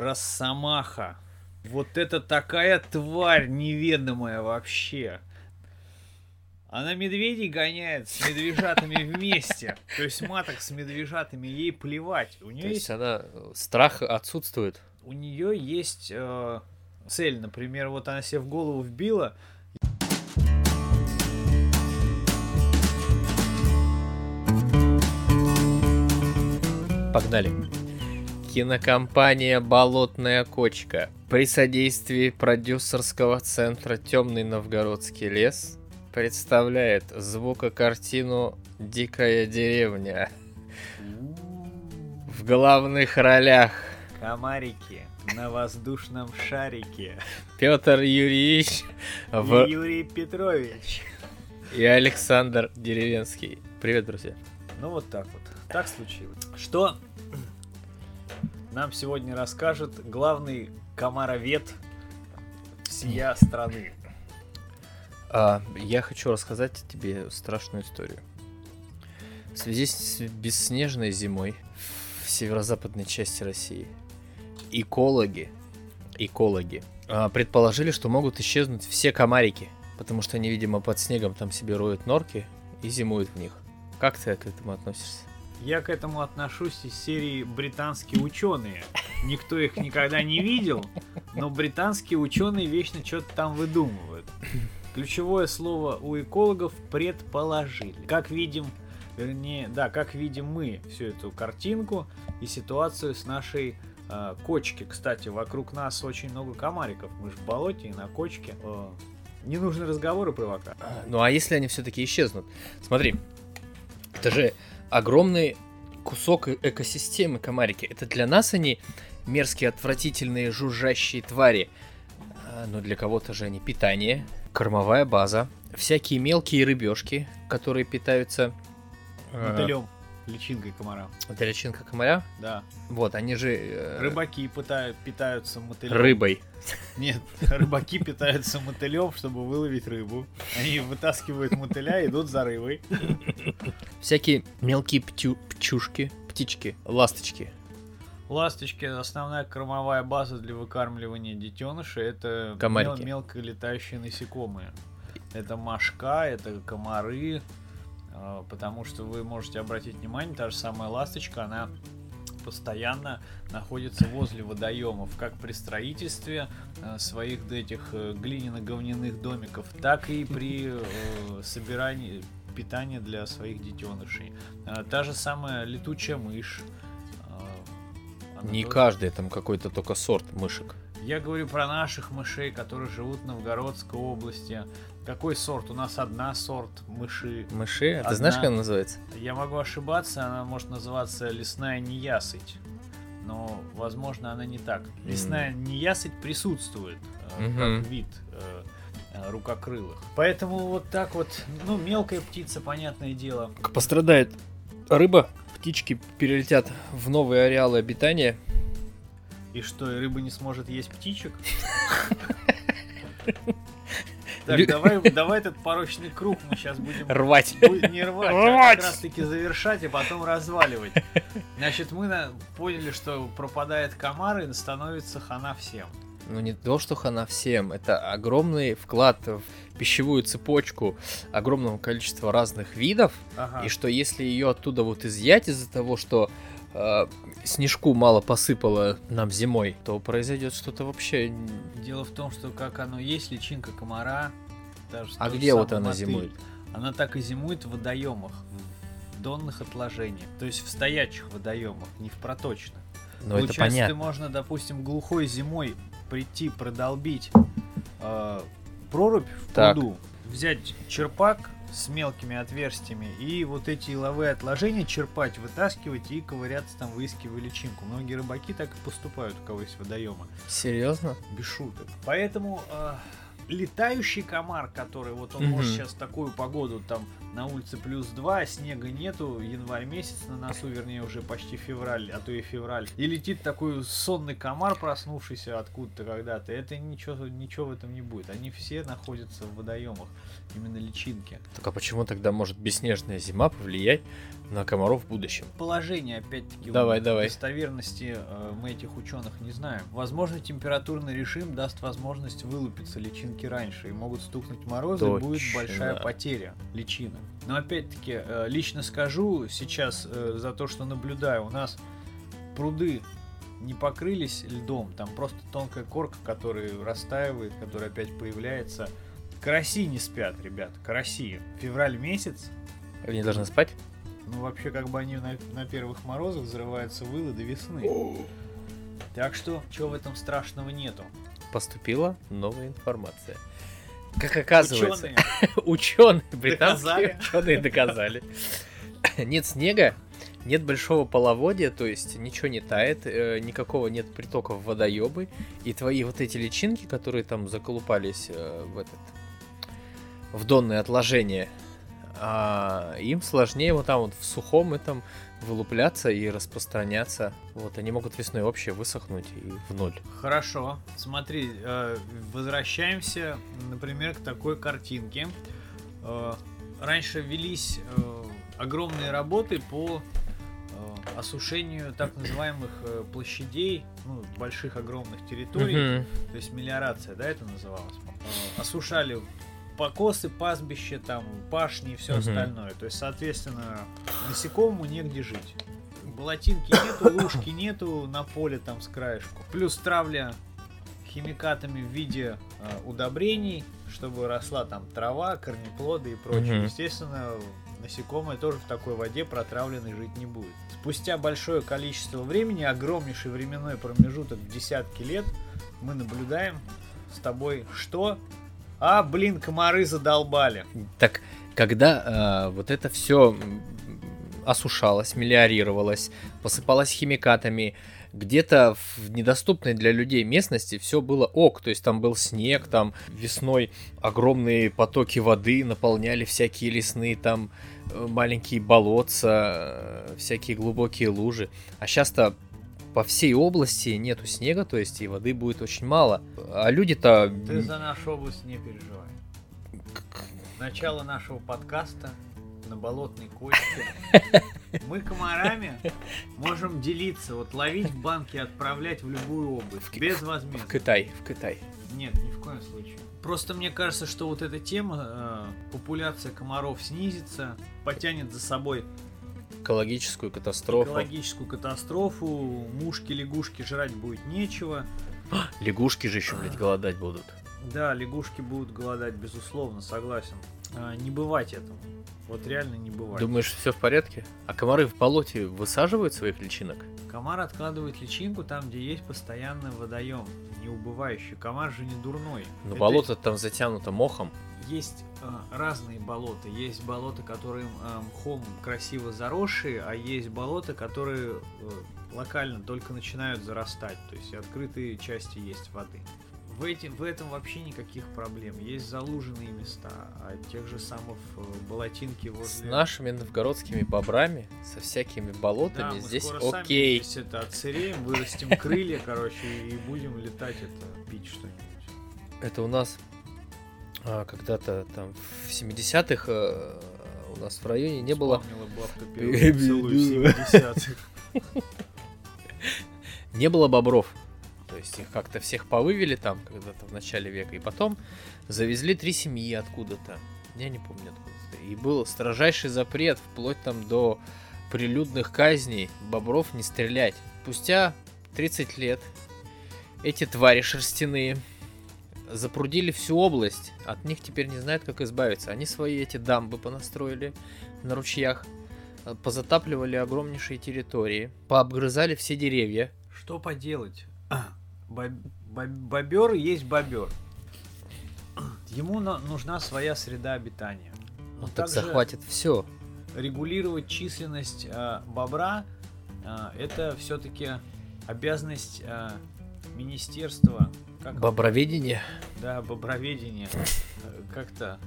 Росомаха. Вот это такая тварь неведомая вообще. Она медведей гоняет с медвежатами вместе. То есть маток с медвежатами ей плевать. У нее То есть она... э, Страх отсутствует. у нее есть э, цель. Например, вот она себе в голову вбила. Погнали. Кинокомпания «Болотная кочка» при содействии продюсерского центра «Темный новгородский лес» представляет звукокартину «Дикая деревня». В главных ролях Комарики на воздушном шарике. Петр Юрьевич в... И Юрий Петрович. и Александр Деревенский. Привет, друзья. Ну вот так вот. Так случилось. Что нам сегодня расскажет главный комаровед всея страны. А, я хочу рассказать тебе страшную историю. В связи с бесснежной зимой в северо-западной части России экологи, экологи а, предположили, что могут исчезнуть все комарики, потому что они, видимо, под снегом там себе роют норки и зимуют в них. Как ты к этому относишься? Я к этому отношусь из серии британские ученые. Никто их никогда не видел, но британские ученые вечно что-то там выдумывают. Ключевое слово у экологов предположили. Как видим, вернее, да, как видим мы всю эту картинку и ситуацию с нашей э, кочки. Кстати, вокруг нас очень много комариков. Мы же в болоте и на кочке. Э, не нужны разговоры про вока. Ну а если они все-таки исчезнут? Смотри, это же огромный кусок э- экосистемы комарики. Это для нас они мерзкие, отвратительные, жужжащие твари. А, Но для кого-то же они питание, кормовая база, всякие мелкие рыбешки, которые питаются... э, Мотылем, личинкой комара. Это личинка комаря. Да. Вот, они же... э, Рыбаки пытают, питаются мотылем. Рыбой. Нет, рыбаки питаются мотылем, чтобы выловить рыбу. Они вытаскивают мотыля и идут за рыбой. Всякие мелкие птю- птюшки, птички, ласточки. Ласточки основная кормовая база для выкармливания детенышей это Комарики. мел- мелко летающие насекомые. Это мошка, это комары, потому что вы можете обратить внимание, та же самая ласточка, она постоянно находится возле водоемов, как при строительстве э, своих этих э, глиняно-говняных домиков, так и при э, собирании питания для своих детенышей. Э, Та же самая летучая мышь. э, она Не тоже- каждый, там какой-то только сорт мышек. Я говорю про наших мышей, которые живут в Новгородской области. Какой сорт? У нас одна сорт мыши. Мыши? А Одна. ты знаешь, как она называется? Я могу ошибаться, она может называться лесная неясыть. Но, возможно, она не так. Лесная неясыть присутствует э, Мгм. как вид э, э, рукокрылых. Поэтому вот так вот, ну, мелкая птица, понятное дело. Пострадает рыба, птички перелетят в новые ареалы обитания. И что, и рыба не сможет есть птичек? Так, давай, давай этот порочный круг мы сейчас будем Рвать. Будет не рвать, а Рвать! как раз таки завершать и потом разваливать. Значит, мы на- поняли, что пропадает комар и становится хана всем. Ну не то, что хана всем, это огромный вклад в пищевую цепочку огромного количества разных видов, Ага. и что если ее оттуда вот изъять из-за того, что э, снежку мало посыпало нам зимой, то произойдет что-то вообще... Дело в том, что как оно есть, личинка комара. даже А где вот она мотыль, зимует? Она так и зимует в водоемах, в донных отложениях. То есть в стоячих водоемах, не в проточных. Ну это Получается, ты понятно. можно, допустим, глухой зимой прийти, продолбить э, прорубь в Так. пруду, взять черпак с мелкими отверстиями и вот эти иловые отложения черпать, вытаскивать и ковыряться там, выискивая личинку. Многие рыбаки так и поступают, у кого есть водоемы. Серьезно? Без шуток. Поэтому э, летающий комар, который вот он Мгм. может сейчас в такую погоду там на улице плюс 2, снега нету, январь месяц на носу, вернее уже почти февраль, а то и февраль. И летит такой сонный комар, проснувшийся откуда-то когда-то. Это ничего, ничего в этом не будет. Они все находятся в водоемах, именно личинки. Так а почему тогда может бесснежная зима повлиять на комаров в будущем? Положение, опять-таки, Давай, давай. достоверности э, мы этих ученых не знаем. Возможно, температурный режим даст возможность вылупиться личинки раньше, и могут стукнуть морозы, и будет Точно. большая потеря личинок. Но опять-таки, э, лично скажу сейчас э, за то, что наблюдаю, у нас пруды не покрылись льдом, там просто тонкая корка, которая растаивает, которая опять появляется. Караси не спят, ребят, караси. Февраль месяц, Они должны спать? Ну, вообще, как бы они на, на первых морозах взрываются вылы до весны. Так что, чего в этом страшного нету? Поступила новая информация. Как оказывается, Ученые, ученые, британские Доказали. ученые доказали. Нет снега, нет большого половодья, то есть ничего не тает, э, никакого нет притоков водоебы, и твои вот эти личинки, которые там заколупались э, в этот в донное отложение, а, им сложнее вот там вот в сухом этом вылупляться и распространяться. Вот они могут весной вообще высохнуть и в ноль. Хорошо. Смотри, э, возвращаемся, например, к такой картинке. Э, Раньше велись э, огромные работы по осушению так называемых площадей, ну, больших огромных территорий. То есть мелиорация, да, это называлось. Осушали покосы, пастбища, там, пашни и все Мгм. остальное. То есть, соответственно, насекомому негде жить. Болотинки нету, лужки нету на поле там с краешку. Плюс травля химикатами в виде э, удобрений, чтобы росла там трава, корнеплоды и прочее. Мгм. Естественно, насекомое тоже в такой воде протравленной жить не будет. Спустя большое количество времени, огромнейший временной промежуток в десятки лет, мы наблюдаем с тобой что? А, блин, комары задолбали. Так, когда э, вот это все осушалось, мелиорировалось, посыпалось химикатами, где-то в недоступной для людей местности все было ок, то есть там был снег, там весной огромные потоки воды наполняли всякие лесные там э, маленькие болотца, э, всякие глубокие лужи. А сейчас-то по всей области нету снега, то есть и воды будет очень мало. А люди-то... Ты за нашу область не переживай. Начало нашего подкаста на болотной кочке. Мы комарами можем делиться, вот ловить в банке и отправлять в любую область. Без В возмездия. Китай, в Китай. Нет, ни в коем случае. Просто мне кажется, что вот эта тема, э, популяция комаров снизится, потянет за собой Экологическую катастрофу. экологическую катастрофу, мушки, лягушки жрать будет нечего. Лягушки же еще, блядь, голодать будут. Да, лягушки будут голодать, безусловно, согласен. А, не бывать этому. Вот реально не бывать. Думаешь, все в порядке? А комары в болоте высаживают своих личинок? Комар откладывает личинку там, где есть постоянный водоем, не убывающий. Комар же не дурной. Но Это болото там затянуто мохом. Есть э, разные болота. Есть болота, которые э, мхом красиво заросшие, а есть болота, которые э, локально только начинают зарастать. То есть открытые части есть воды. В, эти, в этом вообще никаких проблем. Есть залуженные места, а тех же самых э, болотинки возле... С нашими новгородскими бобрами, со всякими Да, болотами, мы здесь скоро сами окей. здесь это отсыреем, вырастим крылья, короче, и будем летать это, пить что-нибудь. Это у нас когда-то там в 70-х э, у нас в районе не было Вспомнила бабка первую поцелуй в 70-х. не было бобров. То есть их как-то всех повывели там когда-то в начале века. И потом завезли три семьи откуда-то. Я не помню откуда-то. И был строжайший запрет, вплоть там до прилюдных казней, бобров не стрелять. Спустя 30 лет эти твари шерстяные запрудили всю область. От них теперь не знают, как избавиться. Они свои эти дамбы понастроили на ручьях, э, позатапливали огромнейшие территории, пообгрызали все деревья, Что поделать? Бобер есть бобер. Ему на- нужна своя среда обитания. Ну Но так захватит все. регулировать численность э, бобра э, это все-таки обязанность э, министерства как Боброведение. да боброведения Э, как-то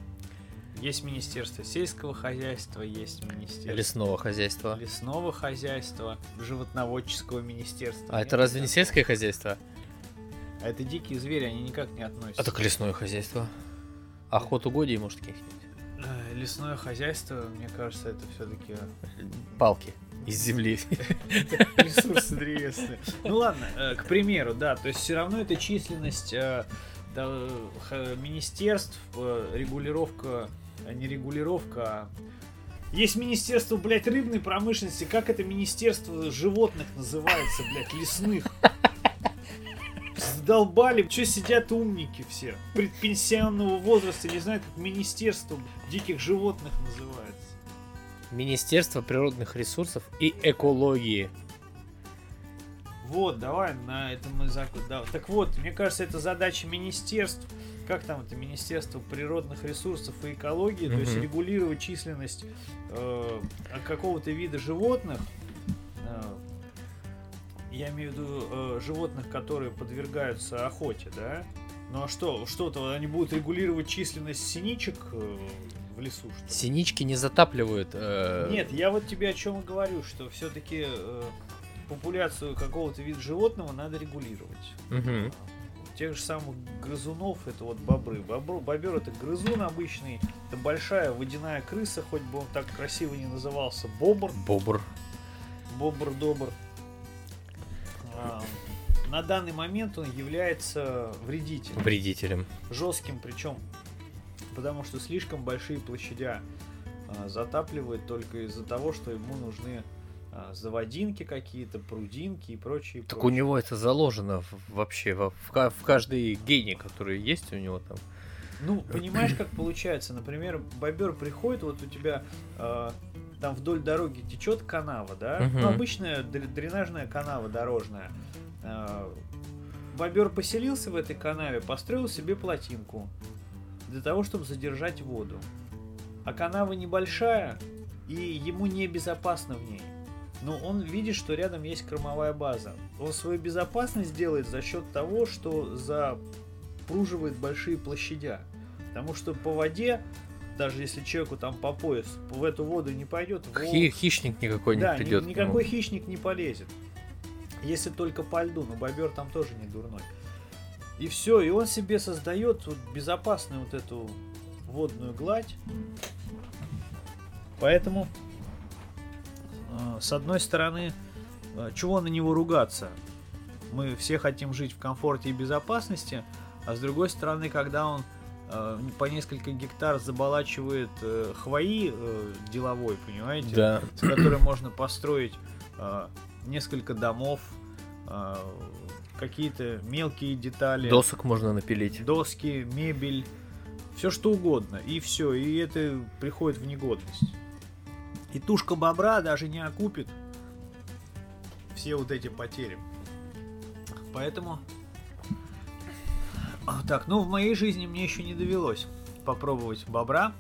Есть Министерство сельского хозяйства, есть Министерство Лесного хозяйства. лесного хозяйства, животноводческого министерства. А Нет это разве не сельское хозяйство? А это дикие звери, они никак не относятся. А так лесное хозяйство. Охотугодий, может, каких-нибудь. Э, Лесное хозяйство, мне кажется, это все-таки Палки из земли. ресурсы древесные. Ну ладно, э, к примеру, да, то есть все равно это численность э, министерств, э, регулировка, не регулировка, а есть министерство, блядь, рыбной промышленности, как это министерство животных называется, блядь, лесных? Задолбали, что сидят умники все, предпенсионного возраста, не знают, как министерство диких животных называется. Министерство природных ресурсов и экологии. Вот, давай на этом мы закон. Да. Так вот, мне кажется, это задача министерств. Как там это Министерство природных ресурсов и экологии, то есть регулировать численность э, какого-то вида животных. э, я имею в виду э, животных, которые подвергаются охоте, да? Ну а что, что-то они будут регулировать численность синичек э, в лесу, что ли? Синички не затапливают. э, Нет, я вот тебе о чем и говорю, что все-таки популяцию какого-то вида животного надо регулировать. мгм. Тех же самых грызунов, это вот бобры. Бобр, бобер это грызун обычный, это большая водяная крыса, хоть бы он так красиво не назывался, бобр, Бобр. бобр-добр. А, на данный момент он является вредителем. Вредителем. жестким причем, потому что слишком большие площадя а, затапливает только из-за того, что ему нужны а, заводинки какие-то, прудинки и прочее. Так у прочее. него это заложено в- вообще во- в, ка- в каждой гене, который есть у него там. Ну, понимаешь, как получается? Например, бобер приходит, вот у тебя а, там вдоль дороги течет канава, да? Мгм. Ну, обычная др- дренажная канава дорожная. А, бобер поселился в этой канаве, построил себе плотинку для того, чтобы задержать воду. А канава небольшая, и ему небезопасно в ней. Но он видит, что рядом есть кормовая база. Он свою безопасность делает за счет того, что запруживает большие площадя. Потому что по воде, даже если человеку там по пояс, в эту воду не пойдет, волк, Хи- хищник никакой да, не ни- придет. нему. никакой хищник не полезет. Если только по льду, но бобер там тоже не дурной. И все, и он себе создает вот безопасную вот эту водную гладь. Поэтому, э, с одной стороны, э, чего на него ругаться? Мы все хотим жить в комфорте и безопасности, а с другой стороны, когда он э, по несколько гектар заболачивает э, хвои э, деловой, понимаете? Да. с которой можно построить несколько домов, какие-то мелкие детали, Досок можно напилить. доски, мебель, все что угодно. И все, и это приходит в негодность. И тушка бобра даже не окупит все вот эти потери. Поэтому... А, Так, ну в моей жизни мне еще не довелось попробовать бобра.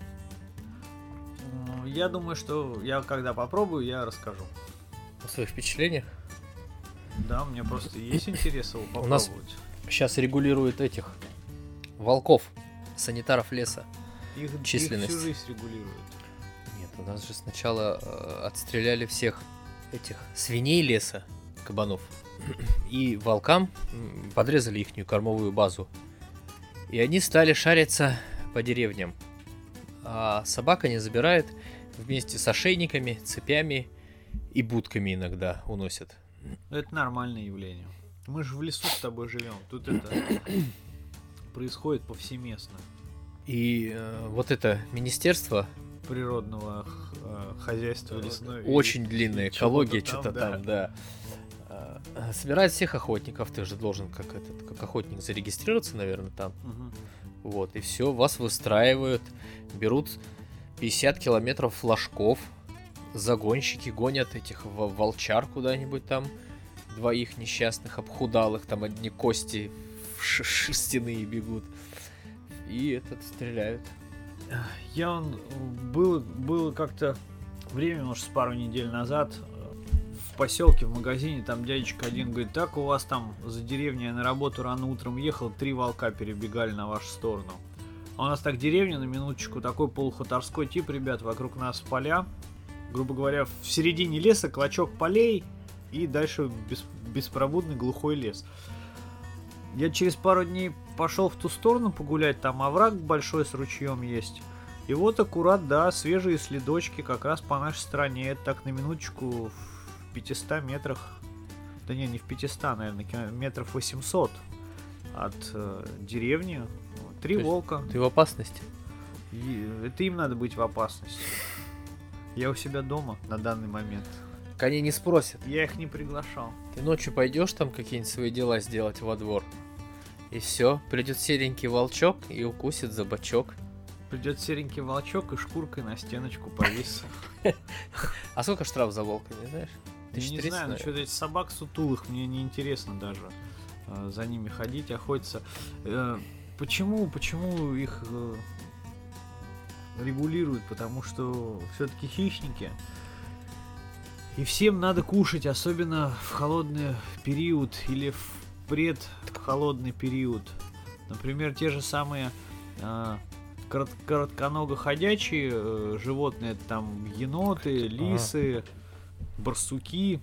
Я думаю, что я когда попробую, я расскажу. О своих впечатлениях. Да, мне просто есть интерес его У нас- попробовать. Сейчас регулируют этих волков, санитаров леса. Их, их численность. всю жизнь регулируют. Нет, у нас же сначала э, отстреляли всех этих свиней леса, кабанов, и волкам подрезали ихнюю кормовую базу. И они стали шариться по деревням. А собака не забирает вместе с ошейниками, цепями и будками иногда уносят. Это нормальное явление. Мы же в лесу с тобой живем. Тут это происходит повсеместно. И э, вот это министерство, Природного э, хозяйства лесной. очень длинная и чего-то экология, что-то там, да. А, Собирает всех охотников, ты же должен как этот, как охотник зарегистрироваться, наверное, там. Мгм. Вот, и все, вас выстраивают, берут 50 километров флажков, загонщики гонят этих во- волчар куда-нибудь там, двоих несчастных, обхудалых, там одни кости шерстяные бегут. И этот стреляют. Я он был, было как-то время, может, с пару недель назад э, в поселке, в магазине, там дядечка один говорит, так у вас там за деревней я на работу рано утром ехал, три волка перебегали на вашу сторону. А у нас так деревня, на минуточку, такой полухуторской тип, ребят, вокруг нас поля. Грубо говоря, в середине леса клочок полей и дальше бес, беспробудный глухой лес. Я через пару дней пошел в ту сторону погулять, там овраг большой с ручьем есть. И вот аккурат, да, свежие следочки как раз по нашей стороне. Это так на минуточку в 500 метрах. Да не, не в 500, наверное, метров 800 от э, деревни. Три волка. Ты в опасности. И это им надо быть в опасности. Я у себя дома на данный момент. Они не спросят. Я их не приглашал. Ты ночью пойдешь там какие-нибудь свои дела сделать во двор. И все, придет серенький волчок и укусит за бочок. Придет серенький волчок и шкуркой на стеночку повис. А сколько штраф за волка, не знаешь? Не 1300, знаю, насчет этих собак сутулых мне не интересно даже э, за ними ходить, охотиться. Э, почему, почему их регулируют? Потому что все-таки хищники. И всем надо кушать, особенно в холодный период или в предхолодный период. Например, те же самые э, корот- коротконого-ходячие э, животные, там еноты, лисы, барсуки.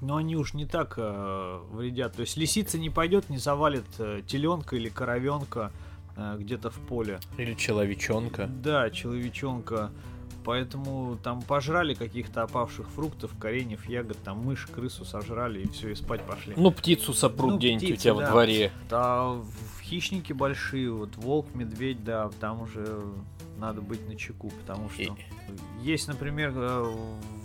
Но они уж не так э, вредят. То есть лисица не пойдет, не завалит э, теленка или коровенка где-то в поле. Или человечонка. Да, человечонка. Поэтому там пожрали каких-то опавших фруктов, кореньев, ягод, там мышь, крысу сожрали и все, и спать пошли. Ну, птицу сопрут Ну, где-нибудь у тебя да. во дворе. А в- хищники большие, вот волк, медведь, да, там уже надо быть на чеку, потому что И- есть, например, э,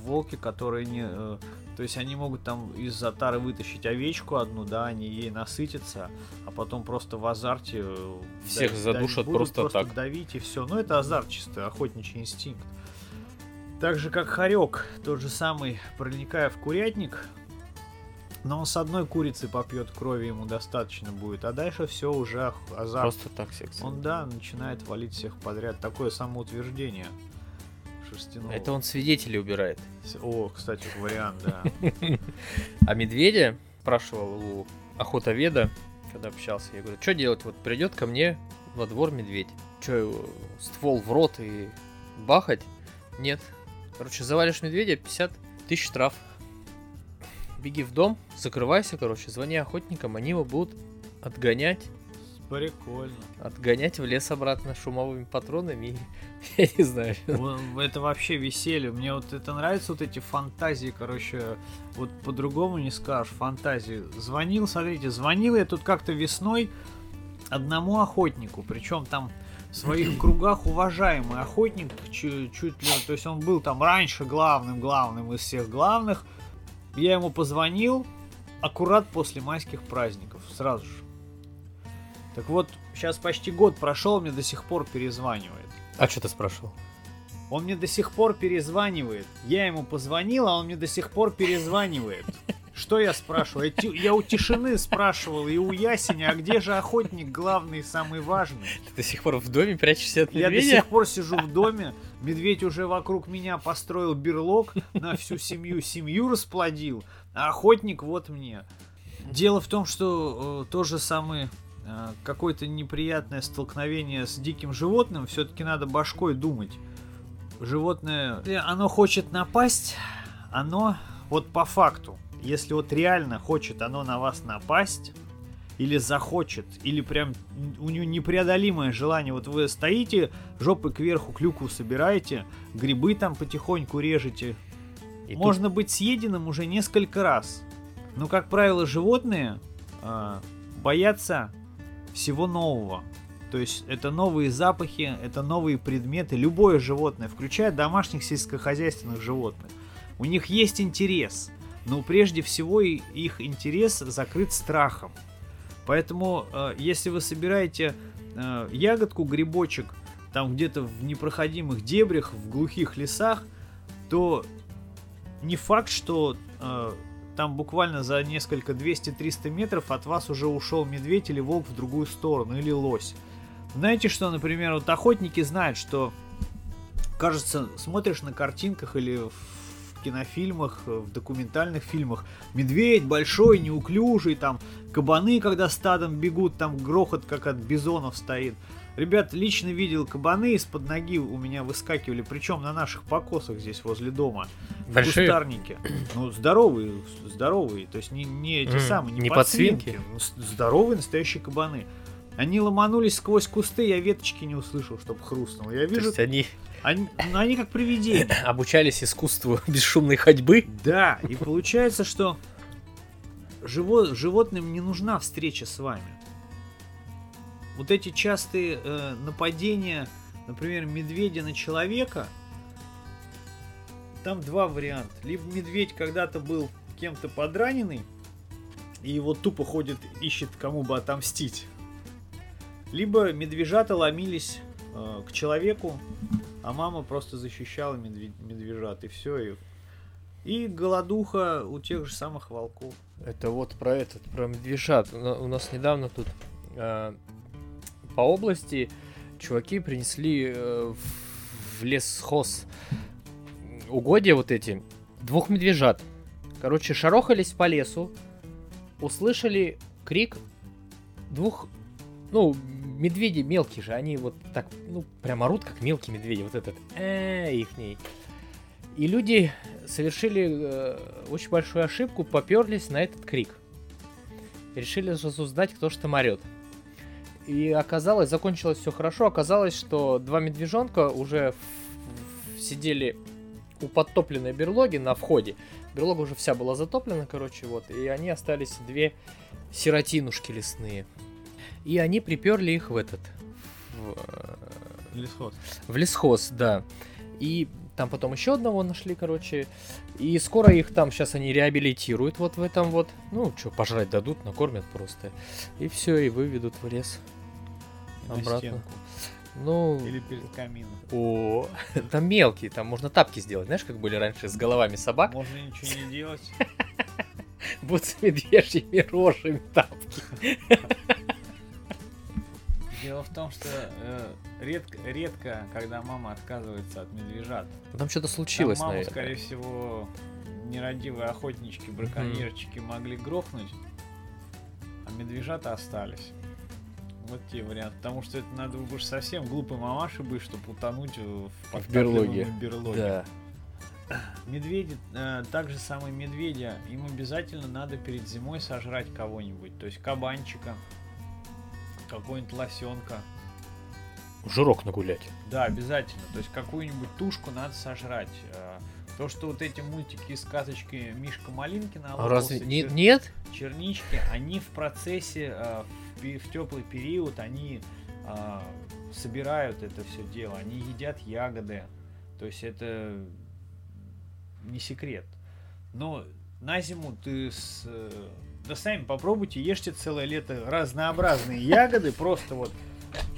волки, которые не, э, то есть они могут там из затары вытащить овечку одну, да, они ей насытятся, а потом просто в азарте э, Всех да- задушат будут просто так. давить и все. Ну это азарт чисто, охотничий инстинкт. Так же как хорек, тот же самый, проникая в курятник, но он с одной курицы попьет крови, ему достаточно будет, а дальше все уже азарт. Просто так секс. Он, да, начинает валить всех подряд. Такое самоутверждение шерстяного. Это он свидетелей убирает. О, кстати, вариант, да. А медведя спрашивал у охотоведа, когда общался, я говорю, что делать? Вот придет ко мне во двор медведь. Че, ствол в рот и бахать? Нет. Короче, завалишь медведя, 50 тысяч штраф. Беги в дом, закрывайся, короче, звони охотникам, они его будут отгонять, Прикольно. отгонять в лес обратно шумовыми патронами. Я не знаю. Это вообще веселье. Мне вот это нравится, вот эти фантазии, короче, вот по-другому не скажешь, фантазии. Звонил, смотрите, звонил я тут как-то весной одному охотнику, причем там в своих кругах уважаемый охотник, чу- чуть ли, то есть он был там раньше главным, главным из всех главных. Я ему позвонил аккурат после майских праздников, сразу же. Так вот, сейчас почти год прошел, мне до сих пор перезванивает. А что ты спрашивал? Он мне до сих пор перезванивает. Я ему позвонил, а он мне до сих пор перезванивает. Что я спрашиваю? Я, я у тишины спрашивал и у Ясеня, а где же охотник главный, самый важный? Ты до сих пор в доме прячешься от Я до медведя? сих пор сижу в доме, медведь уже вокруг меня построил берлог, на всю семью семью расплодил, а охотник вот мне. Дело в том, что э, то же самое э, какое-то неприятное столкновение с диким животным, все-таки надо башкой думать. Животное, если оно хочет напасть, оно вот по факту, если вот реально хочет оно на вас напасть, или захочет, или прям у него непреодолимое желание. Вот вы стоите, жопой кверху клюкву собираете, грибы там потихоньку режете. И тут Можно быть съеденным уже несколько раз. Но, как правило, животные а, боятся всего нового. То есть это новые запахи, это новые предметы. Любое животное, включая домашних сельскохозяйственных животных, у них есть интерес. Но прежде всего их интерес закрыт страхом. Поэтому, э, если вы собираете э, ягодку, грибочек, там где-то в непроходимых дебрях, в глухих лесах, то не факт, что э, там буквально за несколько 200-300 метров от вас уже ушел медведь или волк в другую сторону, или лось. Знаете что, например, вот охотники знают, что, кажется, смотришь на картинках или в кинофильмах, в документальных фильмах. Медведь большой, неуклюжий, там кабаны, когда стадом бегут, там грохот как от бизонов стоит. Ребят, лично видел кабаны из-под ноги у меня выскакивали, причем на наших покосах здесь возле дома. Большие? В кустарнике. Ну, здоровые, здоровые. То есть не, не эти М, самые, не, не подсвинки. подсвинки? Здоровые настоящие кабаны. Они ломанулись сквозь кусты, я веточки не услышал, чтобы хрустнул. Я То вижу, есть они они, ну, они как привидения. обучались искусству бесшумной ходьбы. Да, и получается, что живо- животным не нужна встреча с вами. Вот эти частые э, нападения, например, медведя на человека, там два варианта. Либо медведь когда-то был кем-то подраненный, и его тупо ходит, ищет кому бы отомстить. Либо медвежата ломились э, к человеку, а мама просто защищала медве- медвежат, и все. И, и голодуха у тех же самых волков. Это вот про этот, про медвежат. У на- у нас недавно тут э, по области чуваки принесли э, в, в лесхоз угодья вот эти двух медвежат. Короче, шарохались по лесу, услышали крик двух, ну, медведи мелкие же, они вот так, ну, прям орут, как мелкие медведи, вот этот, э, ихний. И люди совершили э, очень большую ошибку, поперлись на этот крик. Решили разузнать, кто же там орет. И оказалось, закончилось все хорошо. Оказалось, что два медвежонка уже в- в- сидели у подтопленной берлоги на входе. Берлога уже вся была затоплена, короче, вот. И они остались две сиротинушки лесные. И они приперли их в этот... в, э, Лесхоз. в лесхоз, да. И там потом еще одного нашли, короче. И скоро их там сейчас они реабилитируют вот в этом вот. Ну, что, пожрать дадут, накормят просто. И все, и выведут в лес. Обратно. стенку. Ну, Или перед камином. о, там мелкие, там можно тапки сделать. Знаешь, как были раньше с головами собак? Можно ничего не делать. Будут с медвежьими рожами тапки. Дело в том, что э, редко, редко, когда мама отказывается от медвежат. Там что-то случилось, Там маму, наверное. скорее всего, нерадивые охотнички, браконьерчики могли грохнуть, а медвежата остались. Вот те варианты. Потому что это надо уж совсем глупой мамашей быть, чтобы утонуть в, В берлоге. берлоге. Да. Медведи, э, так же самые медведя, им обязательно надо перед зимой сожрать кого-нибудь. То есть кабанчика, какого-нибудь лосенка. Жирок нагулять. Да, обязательно. То есть какую-нибудь тушку надо сожрать. Э, То, что вот эти мультики и сказочки Мишка Малинкина, А разве не- нет? чернички, они в процессе, э, в, теплый период, они э, собирают это все дело, они едят ягоды. То есть это не секрет. Но на зиму ты с... Да сами попробуйте, ешьте целое лето разнообразные ягоды, просто вот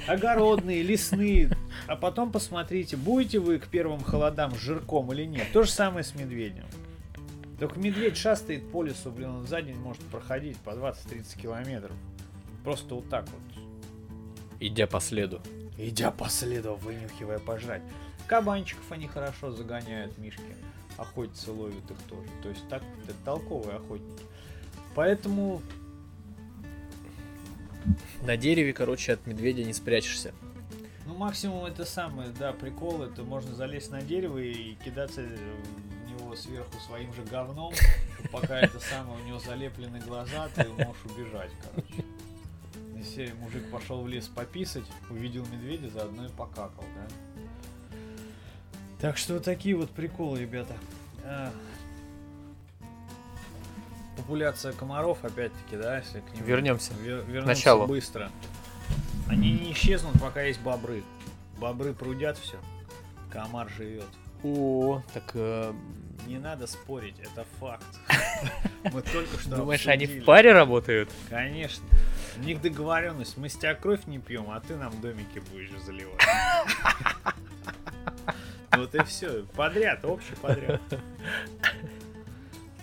огородные, лесные, а потом посмотрите, будете вы к первым холодам жирком или нет. То же самое с медведем. Только медведь шастает по лесу, блин, он за день может проходить по 20-30 километров. Просто вот так вот. Идя по следу. Идя по следу, вынюхивая пожрать. Кабанчиков они хорошо загоняют, мишки. Охотятся, ловят их тоже. То есть так, это толковые охотники. Поэтому На дереве, короче, от медведя не спрячешься. Ну, максимум это самое, да, прикол, это можно залезть на дерево и кидаться в него сверху своим же говном, пока это самое, у него залеплены глаза, ты можешь убежать, короче. Серии мужик пошел в лес пописать, увидел медведя, заодно и покакал, да. Так что вот такие вот приколы, ребята. А, Популяция комаров, опять-таки, да, если к ним Вернемся. Вер- вернуться началу. быстро. Они не исчезнут, пока есть бобры. Бобры прудят все. Комар живет. О, так э, Не надо спорить, это факт. Мы только что думаешь, они обсудили. в паре работают? Конечно. У них договоренность. Мы с тебя кровь не пьем, а ты нам домики будешь заливать. Вот и все. Подряд, общий подряд.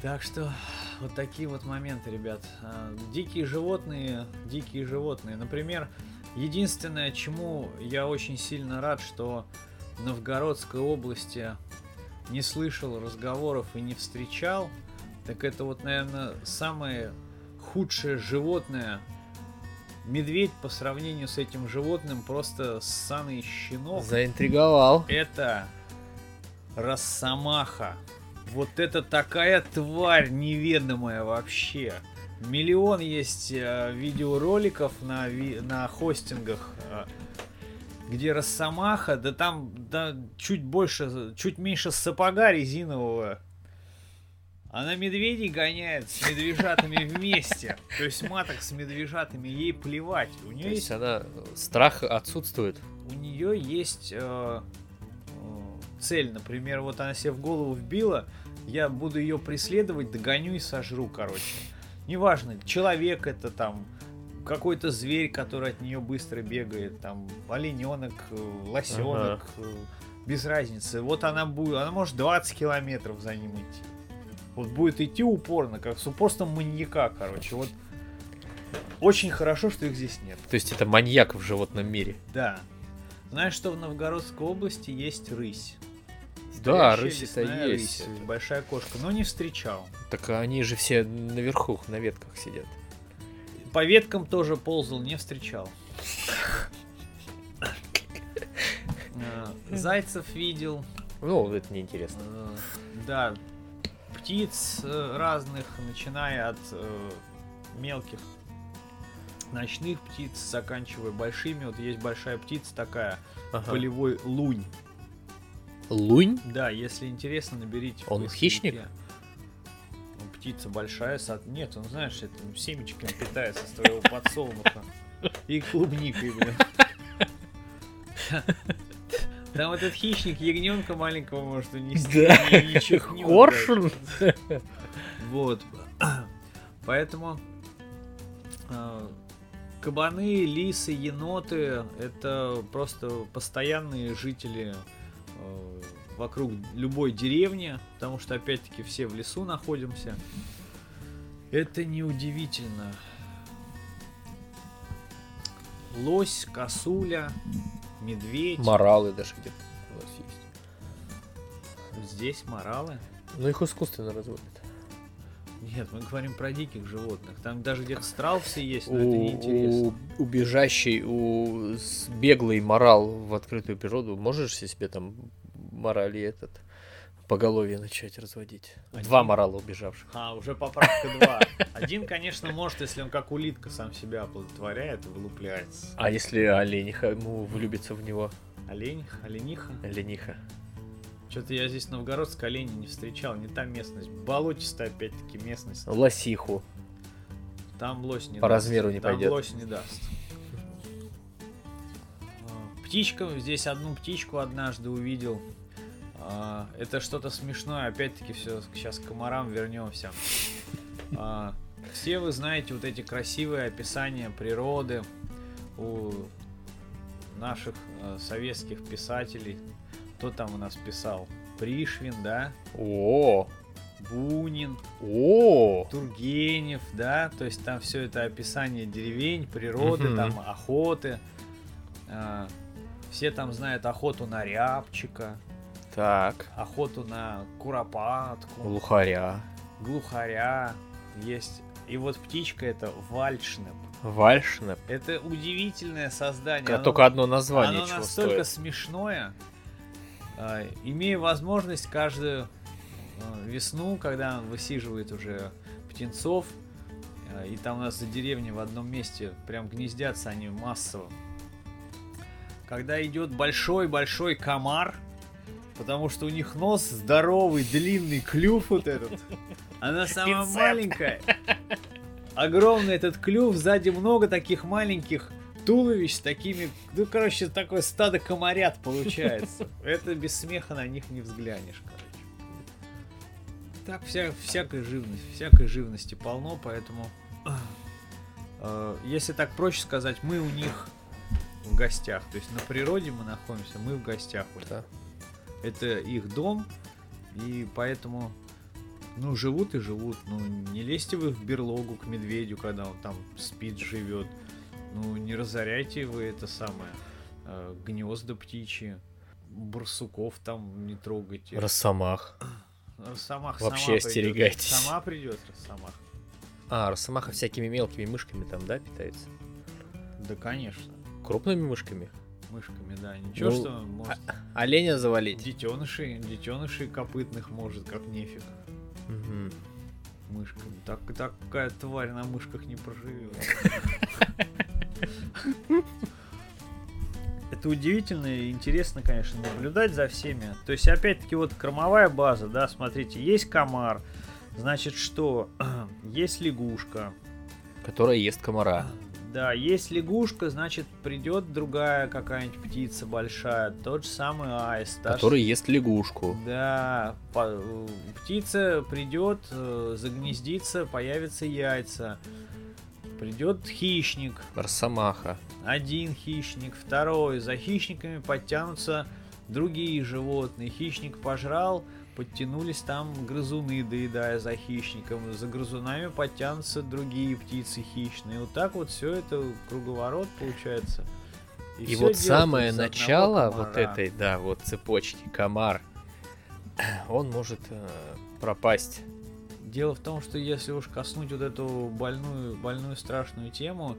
Так что вот такие вот моменты, ребят. А, Дикие животные, дикие животные. Например, единственное, чему я очень сильно рад, что в Новгородской области не слышал разговоров и не встречал, так это вот, наверное, самое худшее животное. Медведь по сравнению с этим животным просто ссаный щенок. Заинтриговал. Это Росомаха. Вот это такая тварь неведомая вообще. Миллион есть э, видеороликов на, ви- на хостингах, э, где Росомаха, да там да, чуть больше, чуть меньше сапога резинового. Она медведей гоняет с медвежатами вместе. То есть маток с медвежатами ей плевать. У То нее есть есть она страх отсутствует. у нее есть э, э, цель, например, вот она себе в голову вбила, я буду ее преследовать, догоню и сожру, короче. Неважно, человек это там, какой-то зверь, который от нее быстро бегает, там, олененок, э, лосенок, э, без разницы. Вот она будет, она может 20 километров за ним идти. Вот будет идти упорно, как с упорством маньяка, короче. Вот очень хорошо, что их здесь нет. То есть это маньяк в животном мире. Да. Знаешь, что в Новгородской области есть рысь? Да, Настоящая рысь это лесная есть. рысь, большая кошка, но не встречал. Так они же все наверху, на ветках сидят. По веткам тоже ползал, не встречал. А, Зайцев видел, Ну, это неинтересно. э, да, птиц э, разных, начиная от э, мелких ночных птиц, заканчивая большими. Вот есть большая птица такая, Ага. полевой лунь. Лунь? Да, если интересно, наберите. Он хищник? Ну, птица большая, сад... Нет, он, знаешь, это семечками питается с твоего подсолнуха. И клубникой, блин. Там этот хищник ягненка маленького может унести. Да. Коршун? Вот. Поэтому а, кабаны, лисы, еноты это просто постоянные жители э, вокруг любой деревни, потому что опять-таки все в лесу находимся. Это неудивительно. Лось, косуля, медведь. Моралы даже где-то у нас есть. Здесь моралы. Ну их искусственно разводят. Нет, мы говорим про диких животных. Там даже где-то страусы есть, но это У, неинтересно. у, у бежащий, у беглый морал в открытую природу, можешь себе там морали этот поголовье начать разводить? Один? Два морала убежавших. А, уже поправка 2. Один, конечно, может, если он как улитка сам себя оплодотворяет и вылупляется. А если олениха ему влюбится в него? Олень, олениха. Олениха. Что-то я здесь новгородской олени не встречал, не та местность. Болотистая, опять-таки, местность. Лосиху. Там лось не По даст. размеру не Там пойдет. лось не даст. А, Птичка, здесь одну птичку однажды увидел. А, Это что-то смешное, опять-таки все, сейчас к комарам вернемся. А, Все вы знаете вот эти красивые описания природы у наших э, советских писателей. Кто там у нас писал? Пришвин, да? О, Бунин, о, Тургенев, да, то есть там все это описание деревень, природы, там охоты. А, все там знают охоту на рябчика, так, охоту на куропатку, лухаря, глухаря есть. И вот птичка это вальшнеп. вальшнеп. Это удивительное создание. Оно- Только одно название оно настолько стоит. смешное. А, Имея возможность каждую а, весну, когда он высиживает уже птенцов, а, и там у нас за деревней в одном месте прям гнездятся они массово. Когда идет большой-большой комар, потому что у них нос здоровый, длинный, клюв вот этот. Она самая Пинцет. маленькая. Огромный этот клюв, сзади много таких маленьких туловищ с такими, ну, короче, такое стадо комарят получается. Это без смеха на них не взглянешь, короче. Так, вся, всякой живности, всякой живности полно, поэтому, э, если так проще сказать, мы у них в гостях. То есть на природе мы находимся, мы в гостях у них. Да. Это их дом, и поэтому, ну, живут и живут. Ну, не лезьте вы в берлогу к медведю, когда он там спит, живет. Ну, не разоряйте вы это самое, э, гнезда птичьи. барсуков там не трогайте. Росомах. Росомах Вообще сама придет. остерегайтесь. Сама придет Росомах. А, Росомаха всякими мелкими мышками там, да, питается? Да, конечно. Крупными мышками? Мышками, да. Ничего, Ну, что может Оленя завалить? детенышей, детенышей копытных может, как нефиг. Мгм. Мышками. Так, такая тварь на мышках не проживет. Это удивительно и интересно, конечно, наблюдать за всеми. То есть, опять-таки, вот кормовая база, да, смотрите, есть комар, значит, что? есть лягушка, Которая ест комара. Да, есть лягушка, значит, придет другая какая-нибудь птица большая, тот же самый аист. та же Который ест лягушку. да, по- э, птица придет, э, загнездится, появятся яйца. Придет хищник, Росомаха. один хищник, второй. За хищниками подтянутся другие животные. Хищник пожрал, подтянулись там грызуны, доедая за хищником. За грызунами подтянутся другие птицы хищные. Вот так вот все это круговорот получается. И, всё вот самое начало вот этой, да, вот цепочки, комар, он может э, пропасть. Дело в том, что если уж коснуть вот эту больную, больную страшную тему,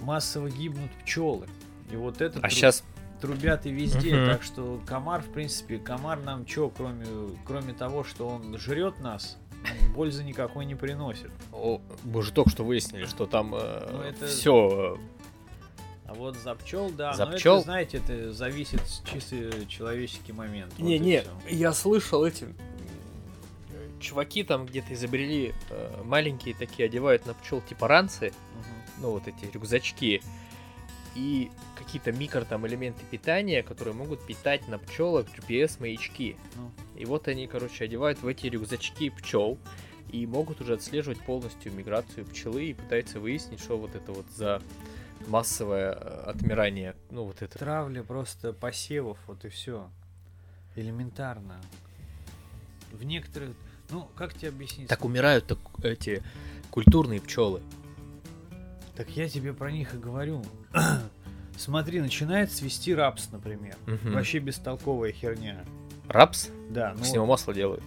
массово гибнут пчелы. И вот это А тру- сейчас трубят и везде. Мгм. Так что комар, в принципе, комар нам что, кроме, кроме того, что он жрет нас, пользы никакой не приносит. мы же только что выяснили, что там Ну, это- все. А вот за пчел, да, За но пчел? это, знаете, это зависит чисто человеческий момент. Вот и Не-не, всё. я слышал эти чуваки там где-то изобрели э, маленькие такие, одевают на пчел типа ранцы, Мгм. ну вот эти рюкзачки, и какие-то микро там элементы питания, которые могут питать на пчелах GPS-маячки. Ну. И вот они, короче, одевают в эти рюкзачки пчел и могут уже отслеживать полностью миграцию пчелы и пытаются выяснить, что вот это вот за массовое э, отмирание, ну вот это. Травля просто посевов, вот и все. Элементарно. В некоторых... Ну, как тебе объяснить? Так умирают так эти культурные пчелы. Так я тебе про них и говорю. Смотри, начинает свести рапс, например. Мгм. Вообще бестолковая херня. Рапс? Да, ну С него масло делают.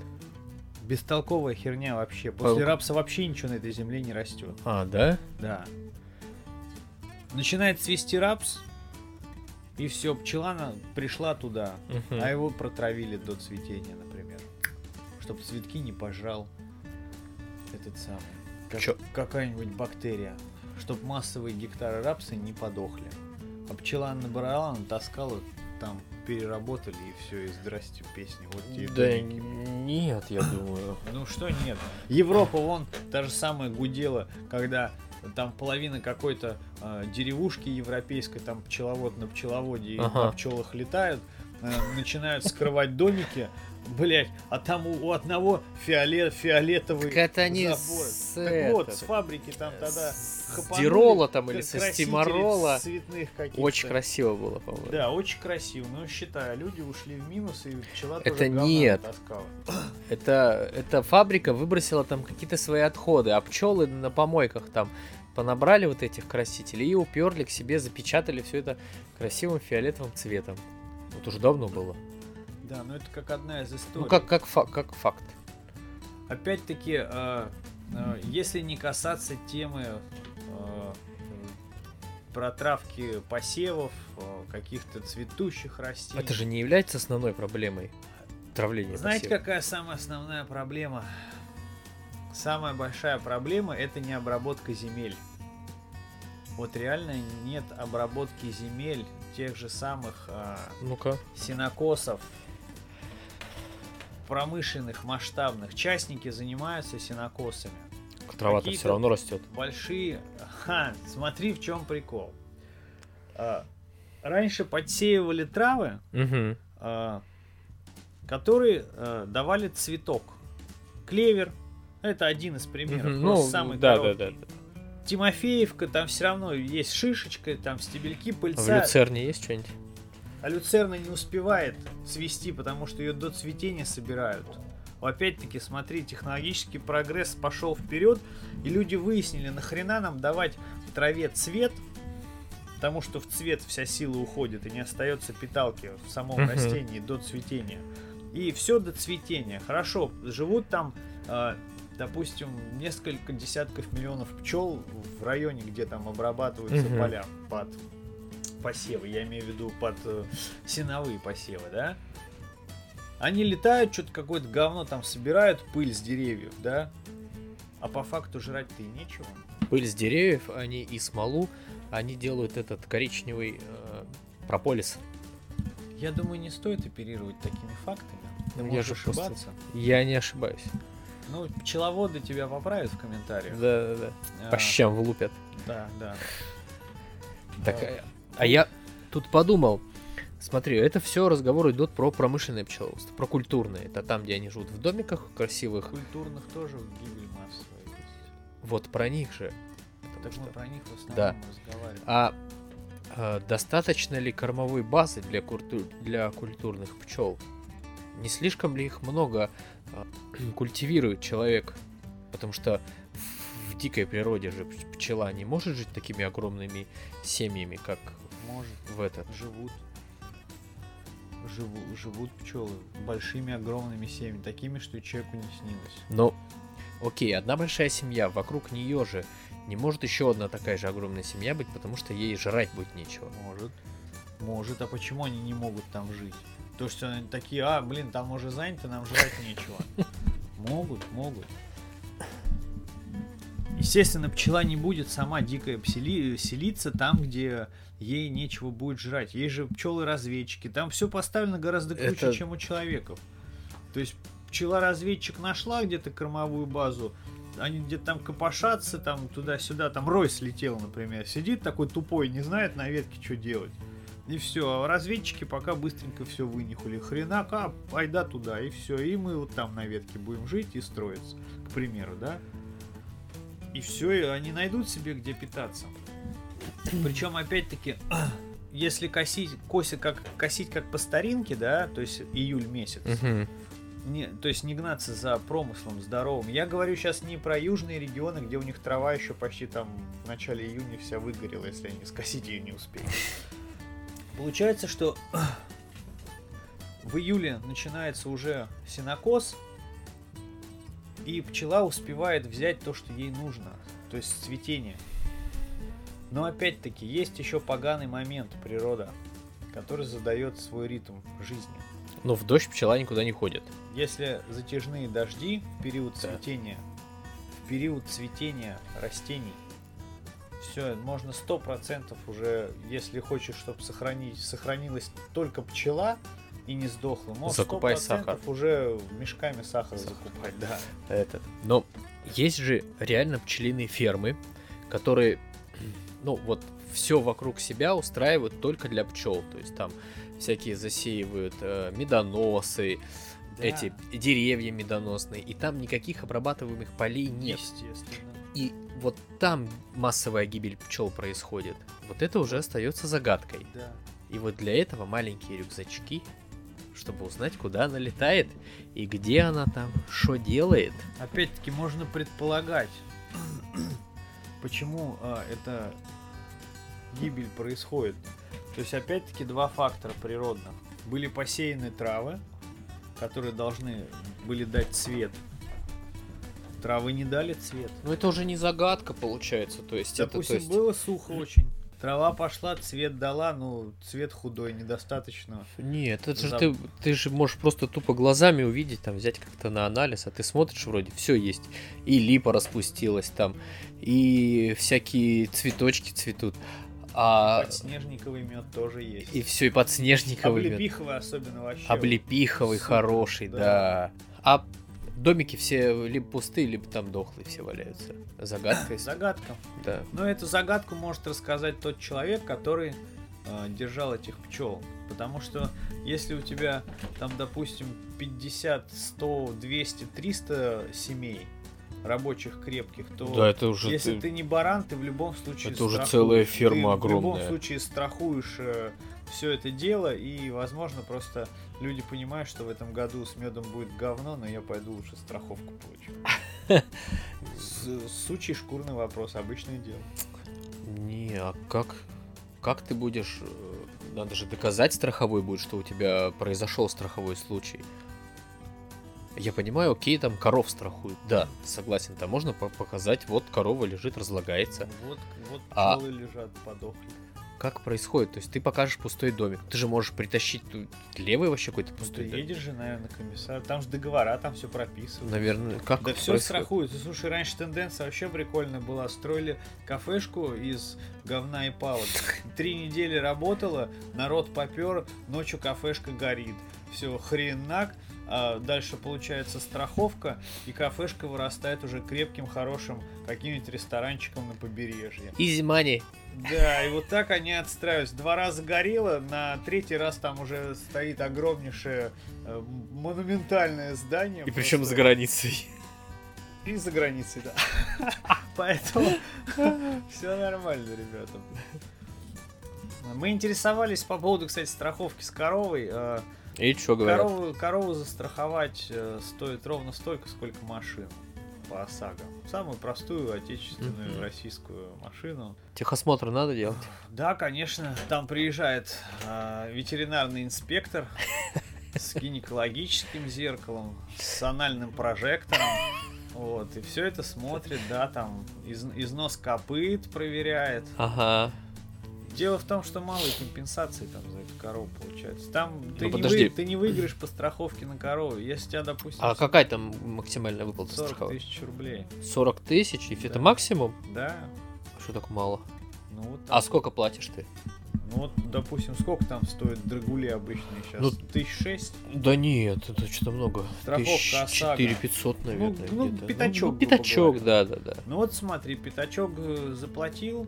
бестолковая херня вообще. После Паук. рапса вообще ничего на этой земле не растет. А, да? Да. Начинает свести рапс, и все, пчела пришла туда, Мгм. а его протравили до цветения, например. Чтоб цветки не пожрал этот самый. как- Чё? Какая-нибудь бактерия. Чтоб массовые гектары рапса не подохли. А пчела набрала, натаскала, там переработали и все, и здрасте песни. Вот тебе и Да домики. нет, я думаю. Ну что нет? Европа вон та же самая гудела, когда там половина какой-то э, деревушки европейской, там пчеловод на пчеловоде и Ага. на пчелах летают, э, начинают скрывать домики, блять, а там у, у одного фиолет, фиолетовый Так это они забор. с Так вот, это- с фабрики там тогда с Дирола там или со Стимарола. цветных каких-то. Очень красиво было, по-моему. Да, очень красиво. Ну, считаю, люди ушли в минус, и пчела Это тоже нет. Это, эта фабрика выбросила там какие-то свои отходы, а пчелы на помойках там понабрали вот этих красителей и уперли к себе, запечатали все это красивым фиолетовым цветом. Вот уже давно было. Да, но это как одна из историй. Ну, как, как, фа- как факт. Опять-таки, э, э, если не касаться темы э, протравки посевов, э, каких-то цветущих растений. Это же не является основной проблемой травления Знаете, посева. какая самая основная проблема? Самая большая проблема это не обработка земель. Вот реально нет обработки земель тех же самых э, Ну-ка. сенокосов промышленных, масштабных. Частники занимаются сенокосами. Трава-то Какие-то- все равно растет. большие. Ха, смотри, в чем прикол. А, раньше подсеивали травы, Угу. а, которые а, давали цветок. Клевер. Это один из примеров. Просто Ну, самый да, да, короткий. да. Тимофеевка, там все равно есть шишечка, там стебельки А в пыльца. люцерне есть что-нибудь? А люцерна не успевает цвести, потому что ее до цветения собирают. Опять-таки, смотри, технологический прогресс пошел вперед, и люди выяснили, нахрена нам давать траве цвет, потому что в цвет вся сила уходит и не остается питалки в самом Мгм. растении до цветения. И все до цветения. Хорошо, живут там, э, допустим, несколько десятков миллионов пчел в районе, где там обрабатываются Мгм. поля под посевы. Я имею в виду под э, сеновые посевы, да? Они летают, что-то какое-то говно там собирают, пыль с деревьев, да? А по факту жрать-то и нечего. Пыль с деревьев, они и смолу, они делают этот коричневый э, прополис. Я думаю, не стоит оперировать такими фактами. Ты Ну, я можешь же просто- ошибаться. Я не ошибаюсь. Ну, пчеловоды тебя поправят в комментариях. Да, да, да. А, По щам влупят. Да, да. Так, а- а я тут подумал, смотри, это все разговоры идут про промышленное пчеловодство, про культурное. Это там, где они живут в домиках красивых. Культурных тоже гибель массовая есть. Вот про них же. Так что- мы про них в основном Да. разговариваем. А, а, достаточно ли кормовой базы для, культу- для культурных пчел? Не слишком ли их много а, культивирует человек? Потому что в, дикой природе же пчела не может жить такими огромными семьями, как Может, в этот. живут. Живу, живут пчелы большими огромными семьями, такими, что человеку не снилось. Но, окей, одна большая семья, вокруг нее же не может еще одна такая же огромная семья быть, потому что ей жрать будет нечего. Может. Может, а почему они не могут там жить? То, что они такие, а, блин, там уже занято, нам жрать нечего. Могут, могут. Естественно, пчела не будет сама дикая псели- селиться там, где ей нечего будет жрать. Есть же пчелы-разведчики. Там все поставлено гораздо круче, Это- чем у человеков. То есть пчела-разведчик нашла где-то кормовую базу, они где-то там копошатся, там туда-сюда, там рой слетел, например, сидит такой тупой, не знает на ветке, что делать. И все, а разведчики пока быстренько все вынюхали. Хренака, айда туда, и все. И мы вот там на ветке будем жить и строиться, к примеру, да? И все, и они найдут себе где питаться. Причем, опять-таки, если косить, косить как, косить как по старинке, да, то есть июль месяц, не, то есть не гнаться за промыслом здоровым. Я говорю сейчас не про южные регионы, где у них трава еще почти там в начале июня вся выгорела, если они скосить ее не успеют. Получается, что в июле начинается уже сенокос, и пчела успевает взять то, что ей нужно, то есть цветение. Но опять-таки есть еще поганый момент природа, который задает свой ритм жизни. Но в дождь пчела никуда не ходит. Если затяжные дожди в период Да. цветения, в период цветения растений, все, можно сто процентов уже, если хочешь, чтобы сохранить, сохранилась только пчела и не сдохла, можешь Закупай 100% сахар. уже мешками сахара Сахар. закупать, да. Этот. Но есть же реально пчелиные фермы, которые, ну вот, все вокруг себя устраивают только для пчел. То есть там всякие засеивают э, медоносы, Да, эти деревья медоносные, и там никаких обрабатываемых полей нет. Естественно. И вот там массовая гибель пчел происходит. Вот это уже остается загадкой. Да. И вот для этого маленькие рюкзачки, чтобы узнать, куда она летает и где она там, что делает. Опять-таки можно предполагать, почему а, эта гибель происходит. То есть опять-таки два фактора природных. Были посеяны травы, которые должны были дать цвет. Травы не дали цвет. Ну это уже не загадка получается, то есть это, то Допустим, есть... было сухо очень. Трава пошла, цвет дала, ну, цвет худой, недостаточно. Нет, это же За- ты, ты же можешь просто тупо глазами увидеть, там взять как-то на анализ, а ты смотришь вроде все есть. И липа распустилась там, и всякие цветочки цветут. А Подснежниковый мед тоже есть. и все, и подснежниковый мед. Облепиховый особенно вообще. Облепиховый Супер, хороший, да. да. А домики все либо пустые, либо там дохлые все валяются. Загадка. если- Загадка. Да. Но эту загадку может рассказать тот человек, который э, держал этих пчел. Потому что если у тебя там, допустим, 50, 100, 200, 300 семей рабочих крепких, то Да, это уже если ты- ты не баран, ты в любом случае Это уже страхуешь. целая Ты ферма В любом огромная. случае страхуешь все это дело, и, возможно, просто люди понимают, что в этом году с медом будет говно, но я пойду лучше страховку получу. Сучий шкурный вопрос, обычное дело. Не, а как? как ты будешь... э, Надо же доказать страховой будет, что у тебя произошел страховой случай. Я понимаю, окей, там коров страхуют. Да, согласен, там можно по- показать, вот корова лежит, разлагается. Вот, вот А- лежат, подохли. Как происходит? То есть ты покажешь пустой домик. Ты же можешь притащить левый вообще какой-то Ну, ты пустой домик. едешь же, наверное, комиссар. Там же договора, там все прописано. Наверное, как Да все происходит? страхуется. Слушай, раньше тенденция вообще прикольная была. Строили кафешку из говна и палок. Три недели работала, народ попер, ночью кафешка горит. Все, хренак. А дальше получается страховка, и кафешка вырастает уже крепким, хорошим каким-нибудь ресторанчиком на побережье. Easy money. Да, и вот так они отстраиваются. Два раза горело, на третий раз там уже стоит огромнейшее э, монументальное здание. И причем за границей. И за границей, да. Поэтому все нормально, ребята. Мы интересовались по поводу, кстати, страховки с коровой. Э, И что говорят? Корову, корову застраховать э, стоит ровно столько, сколько машин по ОСАГО. Самую простую отечественную Мгм. российскую машину. Техосмотр надо делать? Да, конечно, там приезжает э, ветеринарный инспектор с гинекологическим зеркалом, с анальным прожектором. Вот, и все это смотрит, да, там из- износ копыт проверяет. Ага. Дело в том, что малые компенсации там за эту корову получается. Там ты, не, Ну, подожди. вы- ты не выиграешь по страховке на корову. Если тебя, допустим, А какая там максимальная выплата 40 страховой? тысяч рублей. 40 тысяч? И Да. это максимум? Да. Что так мало? Ну вот, А сколько платишь ты? ну вот, допустим, сколько там стоит драгули обычные сейчас? Ну, Тысяч шесть? Да нет, это что-то много. Страховка ОСАГО. 4 500, наверное, ну, где-то. пятачок, Ну, пятачок, да, да, да. Ну вот смотри, пятачок э, заплатил,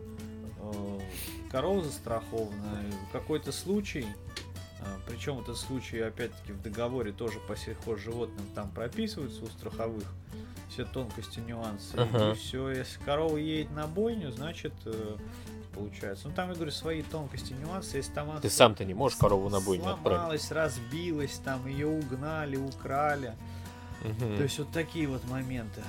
корова застрахована, какой-то случай, причем этот случай опять-таки в договоре тоже по сельхозживотным там прописываются у страховых все тонкости, нюансы. Ага. И все, если корова едет на бойню, значит э, получается. Ну там, я говорю, свои тонкости, нюансы. Если там она Ты сам-то не можешь корову на бойню отправить. сломалась, разбилась, там ее угнали, украли. Мгм. То есть вот такие вот моменты.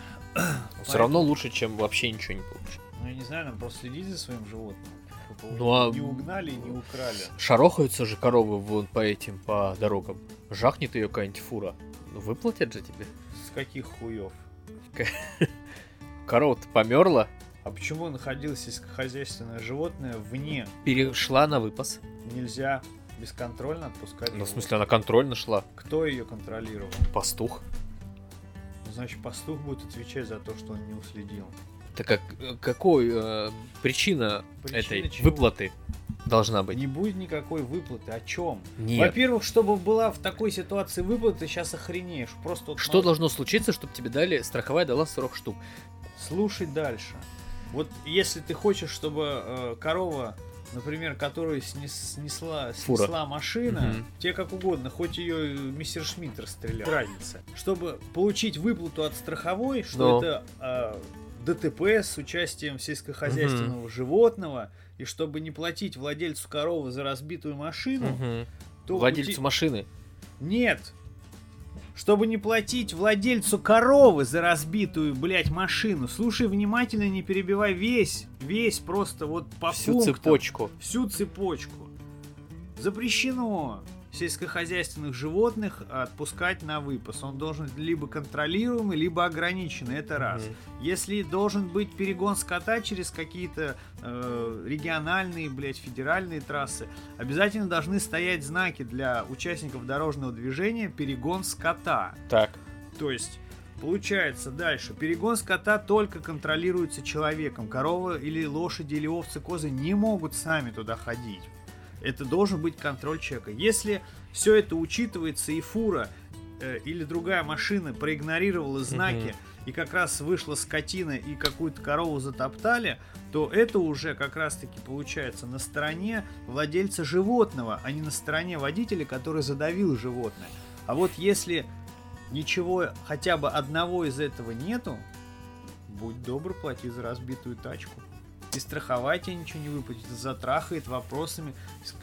Все равно лучше, чем вообще ничего не получить. Ну, я не знаю, нам просто следить за своим животным. Чтобы Ну, а- не угнали и не украли. Шарохаются же коровы вон по этим, по дорогам. Жахнет ее какая-нибудь фура. Ну, выплатят же тебе. С каких хуев? Корова-то померла, А почему находилось сельскохозяйственное животное вне? перешла на выпас. Нельзя бесконтрольно отпускать. Ну, в смысле, она контрольно шла. Кто ее контролировал? Пастух. Ну, значит, пастух будет отвечать за то, что он не уследил. Так как, какой э, причина, Причина этой чего? выплаты должна быть? Не будет никакой выплаты. О чем? Нет. Во-первых, чтобы была в такой ситуации выплата, сейчас охренеешь. Просто вот Что мол- должно случиться, чтобы тебе дали, страховая дала 40 штук? Слушай дальше. Вот если ты хочешь, чтобы э, корова, например, которую снес- снесла, Фура. снесла машина, Мгм. тебе как угодно, хоть ее мистер Шмидт расстрелял. Разница. Чтобы получить выплату от страховой, что Ну. это э, ДТП с участием сельскохозяйственного животного, и чтобы не платить владельцу коровы за разбитую машину, Мгм. то Владельцу те- машины. Нет. Чтобы не платить владельцу коровы за разбитую, блядь, машину. Слушай внимательно, не перебивай весь, весь просто вот по Всю пунктам. цепочку. Всю цепочку. Запрещено сельскохозяйственных животных отпускать на выпас. Он должен либо контролируемый, либо ограниченный. Это раз. Мгм. Если должен быть перегон скота через какие-то э, региональные, блядь, федеральные трассы, обязательно должны стоять знаки для участников дорожного движения перегон скота. Так. То есть, получается дальше, перегон скота только контролируется человеком. Корова или лошади или овцы, козы не могут сами туда ходить. Это должен быть контроль человека. Если все это учитывается и фура э, или другая машина проигнорировала знаки, и как раз вышла скотина и какую-то корову затоптали, то это уже как раз-таки получается на стороне владельца животного, а не на стороне водителя, который задавил животное. А вот если ничего, хотя бы одного из этого нету, будь добр, плати за разбитую тачку. И страховать тебе ничего не выплатит, затрахает вопросами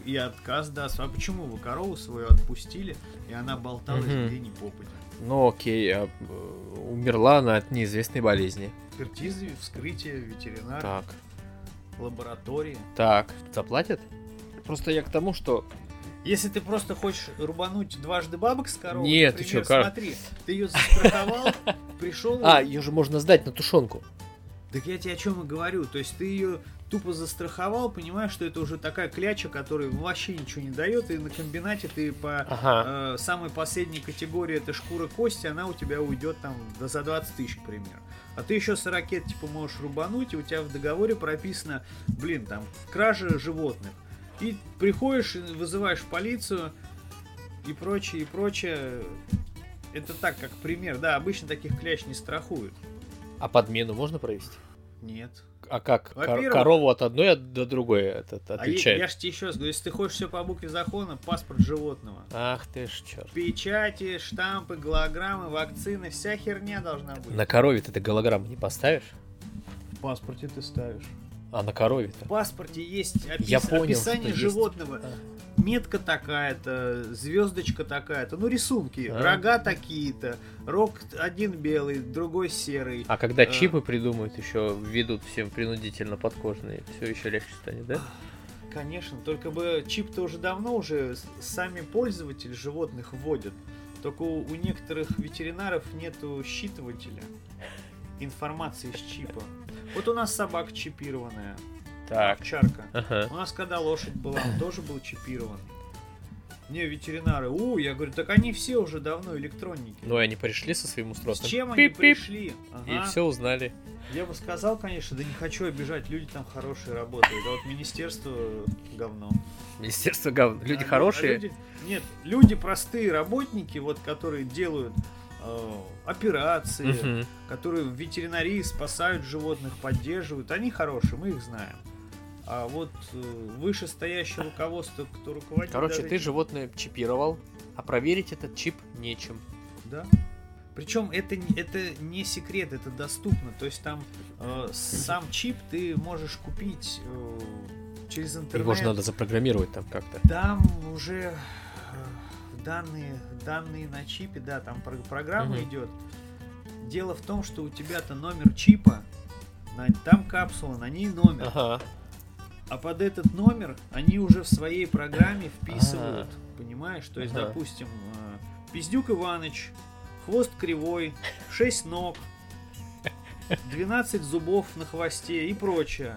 и отказ даст. А почему вы корову свою отпустили, и она болталась Мгм. где ни попадя? Ну окей, а, э, умерла она от неизвестной болезни. Экспертизы, вскрытие, ветеринар. Так. лаборатории. Так, заплатят? Просто я к тому, что Если ты просто хочешь рубануть дважды бабок с коровы, Нет, ты например, чё, кар- смотри, ты ее застраховал, пришел, А, ее же можно сдать на тушенку. Так я тебе о чем и говорю, то есть ты ее тупо застраховал, понимаешь, что это уже такая кляча, которая вообще ничего не дает, и на комбинате ты по Ага. э, самой последней категории это шкура кости, она у тебя уйдет там до за 20 тысяч, к примеру. А ты еще с ракет типа можешь рубануть, и у тебя в договоре прописано, блин, там, кража животных. И приходишь, вызываешь полицию и прочее, и прочее. Это так, как пример. Да, обычно таких кляч не страхуют. А подмену можно провести? Нет. А как? Кор- корову от одной до другой этот, А я, отличает? я ж тебе еще раз говорю, если ты хочешь все по букве закона, паспорт животного. Ах ты ж черт. Печати, штампы, голограммы, вакцины, вся херня должна быть. На корове ты голограмму не поставишь? В паспорте ты ставишь. А на корове-то? В паспорте есть опис- Я понял, описание есть. животного. Метка такая-то, звездочка такая-то, ну рисунки, А. рога такие-то, рог один белый, другой серый. А когда Э. чипы придумают, еще введут всем принудительно подкожные, все еще легче станет, да? Конечно, только бы чип-то уже давно уже с- сами пользователи животных вводят. Только у, у некоторых ветеринаров нету считывателя информации из чипа. Вот у нас собака чипированная, Так. овчарка. Ага. У нас когда лошадь была, он тоже был чипирован. Не, ветеринары, у, я говорю, так они все уже давно электронники. Ну и они пришли со своим С устройством. чем они Пип-пип, пришли? И Ага. все узнали. Я бы сказал, конечно, да не хочу обижать, люди там хорошие работают, а вот министерство говно. Министерство говно. Люди А хорошие. а люди- Нет, люди простые работники, вот которые делают операции, Мгм. которые в ветеринарии спасают животных, поддерживают, они хорошие, мы их знаем. А вот э, вышестоящее руководство, кто руководит... Короче, даже ты животное чипировал, а проверить этот чип нечем. Да. Причем это, не- это не секрет, это доступно. То есть там э, сам чип ты можешь купить э, через интернет. Его же надо запрограммировать там как-то. Там уже э, данные, данные на чипе, да, там про- программа Мгм. идет. Дело в том, что у тебя-то номер чипа, на- там капсула, на ней номер. Ага. А под этот номер они уже в своей программе вписывают. Понимаешь? То есть, Ага. допустим, э, Пиздюк Иваныч, хвост кривой, 6 ног, 12 зубов на хвосте и прочее.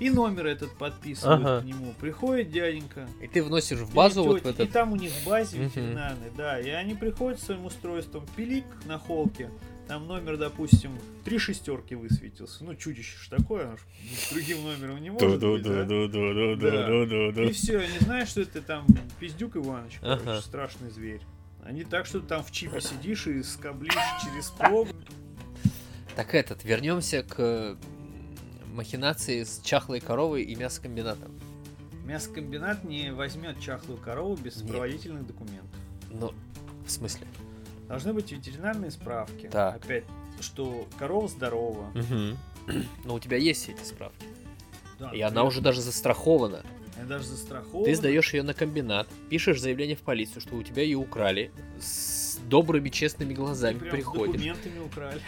И номер этот подписывают Ага. к нему. Приходит дяденька. И ты вносишь в базу вот в тётя, И этот... там у них в базе Мгм. ветеринарной, да. И они приходят с своим устройством, пилик на холке. Там номер, допустим, три шестерки высветился. Ну, чудище ж такое, оно ж с другим номером не может быть, да? И все, они знают, что это там пиздюк Иваныч, короче, страшный зверь. Они так, что там в чипе сидишь и скоблишь через прог. Так этот, вернемся к махинации с чахлой коровой и мясокомбинатом. Мясокомбинат не возьмет чахлую корову без Нет. сопроводительных документов. Ну, в смысле? Должны быть ветеринарные справки. Так. Опять, что корова здорова. Ну, у тебя есть эти справки. Да, И она уже даже застрахована. Она даже застрахована. Ты сдаешь ее на комбинат, пишешь заявление в полицию, что у тебя ее украли, с добрыми честными глазами прям с приходишь. документами украли.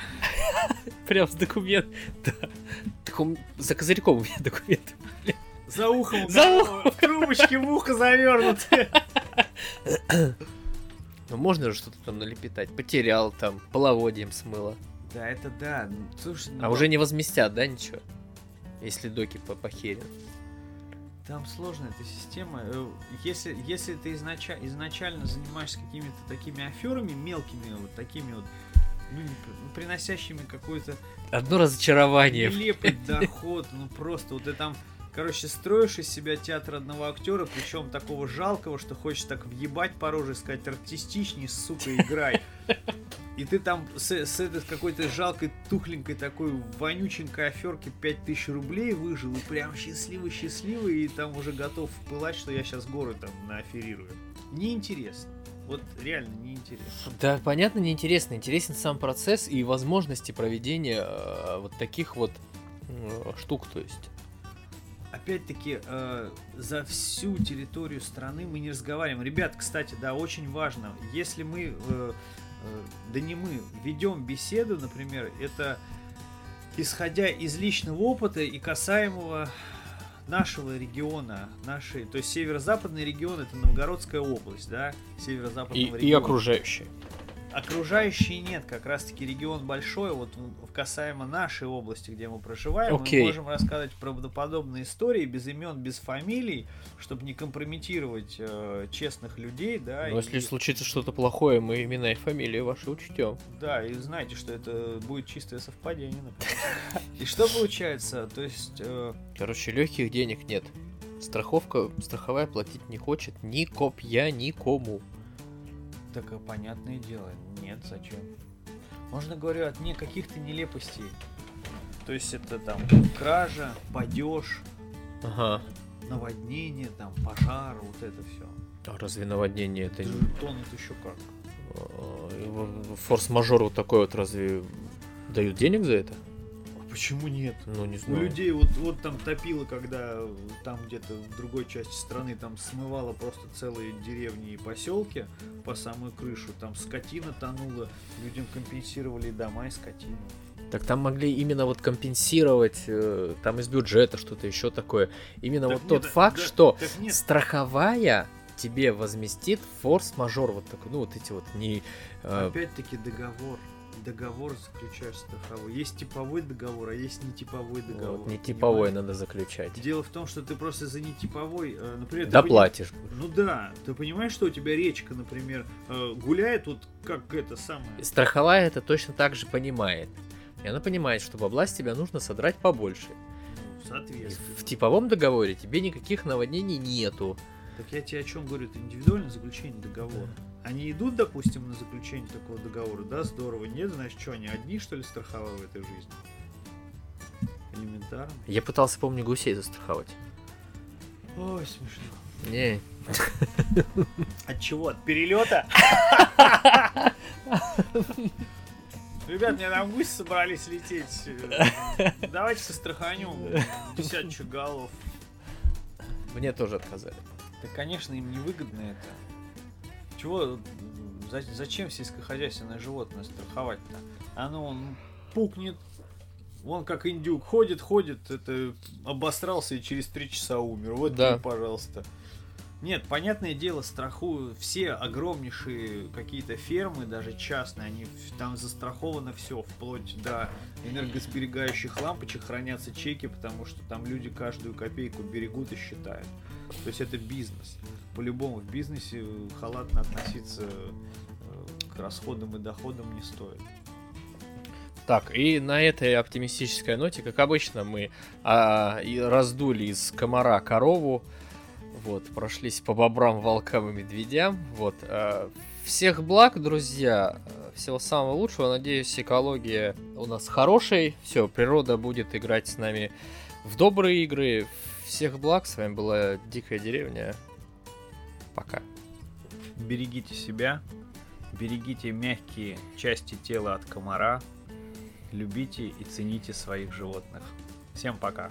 Прям с документ. Да. Так он- за козырьком у меня документы. За ухом. За да, В трубочке в ухо завернуты. Ну, можно же что-то там налепетать. Потерял там, половодьем смыло. Да, это да. Ну, Слушай, ну, А уже не возместят, да, ничего? Если доки по похерен. Там сложная эта система. Э, Если, если ты изнача- изначально занимаешься какими-то такими аферами мелкими, вот такими вот, ну, приносящими какой-то Одно разочарование. нелепый доход, ну просто вот ты там, короче, строишь из себя театр одного актера, причем такого жалкого, что хочешь так въебать по роже и сказать, артистичней, сука, играй. И ты там с, с этой какой-то жалкой, тухленькой такой вонюченькой аферки 5000 рублей выжил, и прям счастливый-счастливый, и там уже готов пылать, что я сейчас горы там нааферирую. Неинтересно. Вот реально неинтересно. Да, понятно, неинтересно. Интересен сам процесс и возможности проведения э, вот таких вот э, штук, то есть. Опять-таки, э, за всю территорию страны мы не разговариваем. Ребят, кстати, да, очень важно, если мы, э, э, да не мы, ведем беседу, например, это исходя из личного опыта и касаемого нашего региона, нашей, то есть северо-западный регион это Новгородская область, да, северо-западного И, региона. и окружающие. Окружающие нет, как раз таки регион большой, вот касаемо нашей области, где мы проживаем, Окей. мы можем рассказывать правдоподобные истории без имен, без фамилий, чтобы не компрометировать э, честных людей, да. Но и- если случится что-то плохое, мы имена и фамилии ваши учтем. Да, и знаете, что это будет чистое совпадение, например. И что получается? То есть, э, Короче, легких денег нет. Страховка, страховая платить не хочет ни копья, никому. Так э, понятное дело, нет, зачем? Можно, говорю, от не каких-то нелепостей. То есть это там кража, падеж, Ага. наводнение, там пожар, вот это все. А разве наводнение это не... Тонут еще как. в- Форс-мажор вот такой вот разве дают денег за это? Почему нет? Ну, не У знаю. людей вот, вот там топило, когда там где-то в другой части страны там смывало просто целые деревни и поселки по самую крышу, там скотина тонула, людям компенсировали дома и скотину. Так там могли именно вот компенсировать, э, там из бюджета что-то еще такое. Именно Так вот нет, тот да- факт, да- что страховая тебе возместит форс-мажор вот такой, ну вот эти вот не... э, Опять-таки договор. Договор заключаешь страховой. Есть типовой договор, а есть нетиповой договор. вот, не типовой понимаешь? надо заключать. Дело в том, что ты просто за нетиповой, э, например, Доплатишь. пони- Ну да, ты понимаешь, что у тебя речка, например, э, гуляет вот как это самое. Страховая это точно так же понимает. И она понимает, что бабла с тебя нужно содрать побольше. Ну, соответственно. в типовом договоре тебе никаких наводнений нету. Так я тебе о чем говорю, это индивидуальное заключение договора. Они идут, допустим, на заключение такого договора, да, здорово. Нет, значит, что, они одни, что ли, страховые в этой жизни? Элементарно. Я пытался, помню, гусей застраховать. Ой, смешно. Не, От чего? От перелета? Ребят, мне там гуси собрались лететь. Давайте-ка страханем десяточек голов. мне тоже отказали. Да, конечно, им невыгодно это. Чего, за- зачем сельскохозяйственное животное страховать-то? Оно он пукнет, он как индюк ходит, ходит, это обосрался и через три часа умер. Вот Да. тебе, пожалуйста. Нет, понятное дело, страхуют все огромнейшие какие-то фермы, даже частные, они там застраховано все, вплоть до энергосберегающих лампочек хранятся чеки, потому что там люди каждую копейку берегут и считают. То есть это бизнес. По-любому в бизнесе халатно относиться э, к расходам и доходам не стоит. Так, и на этой оптимистической ноте, как обычно, мы а, и раздули из комара корову, вот, прошлись по бобрам, волкам и медведям, вот. а, всех благ, друзья, всего самого лучшего, надеюсь, экология у нас хорошей, все, природа будет играть с нами в добрые игры, всех благ, с вами была Дикая Деревня, пока. Берегите себя, берегите мягкие части тела от комара, любите и цените своих животных. Всем пока!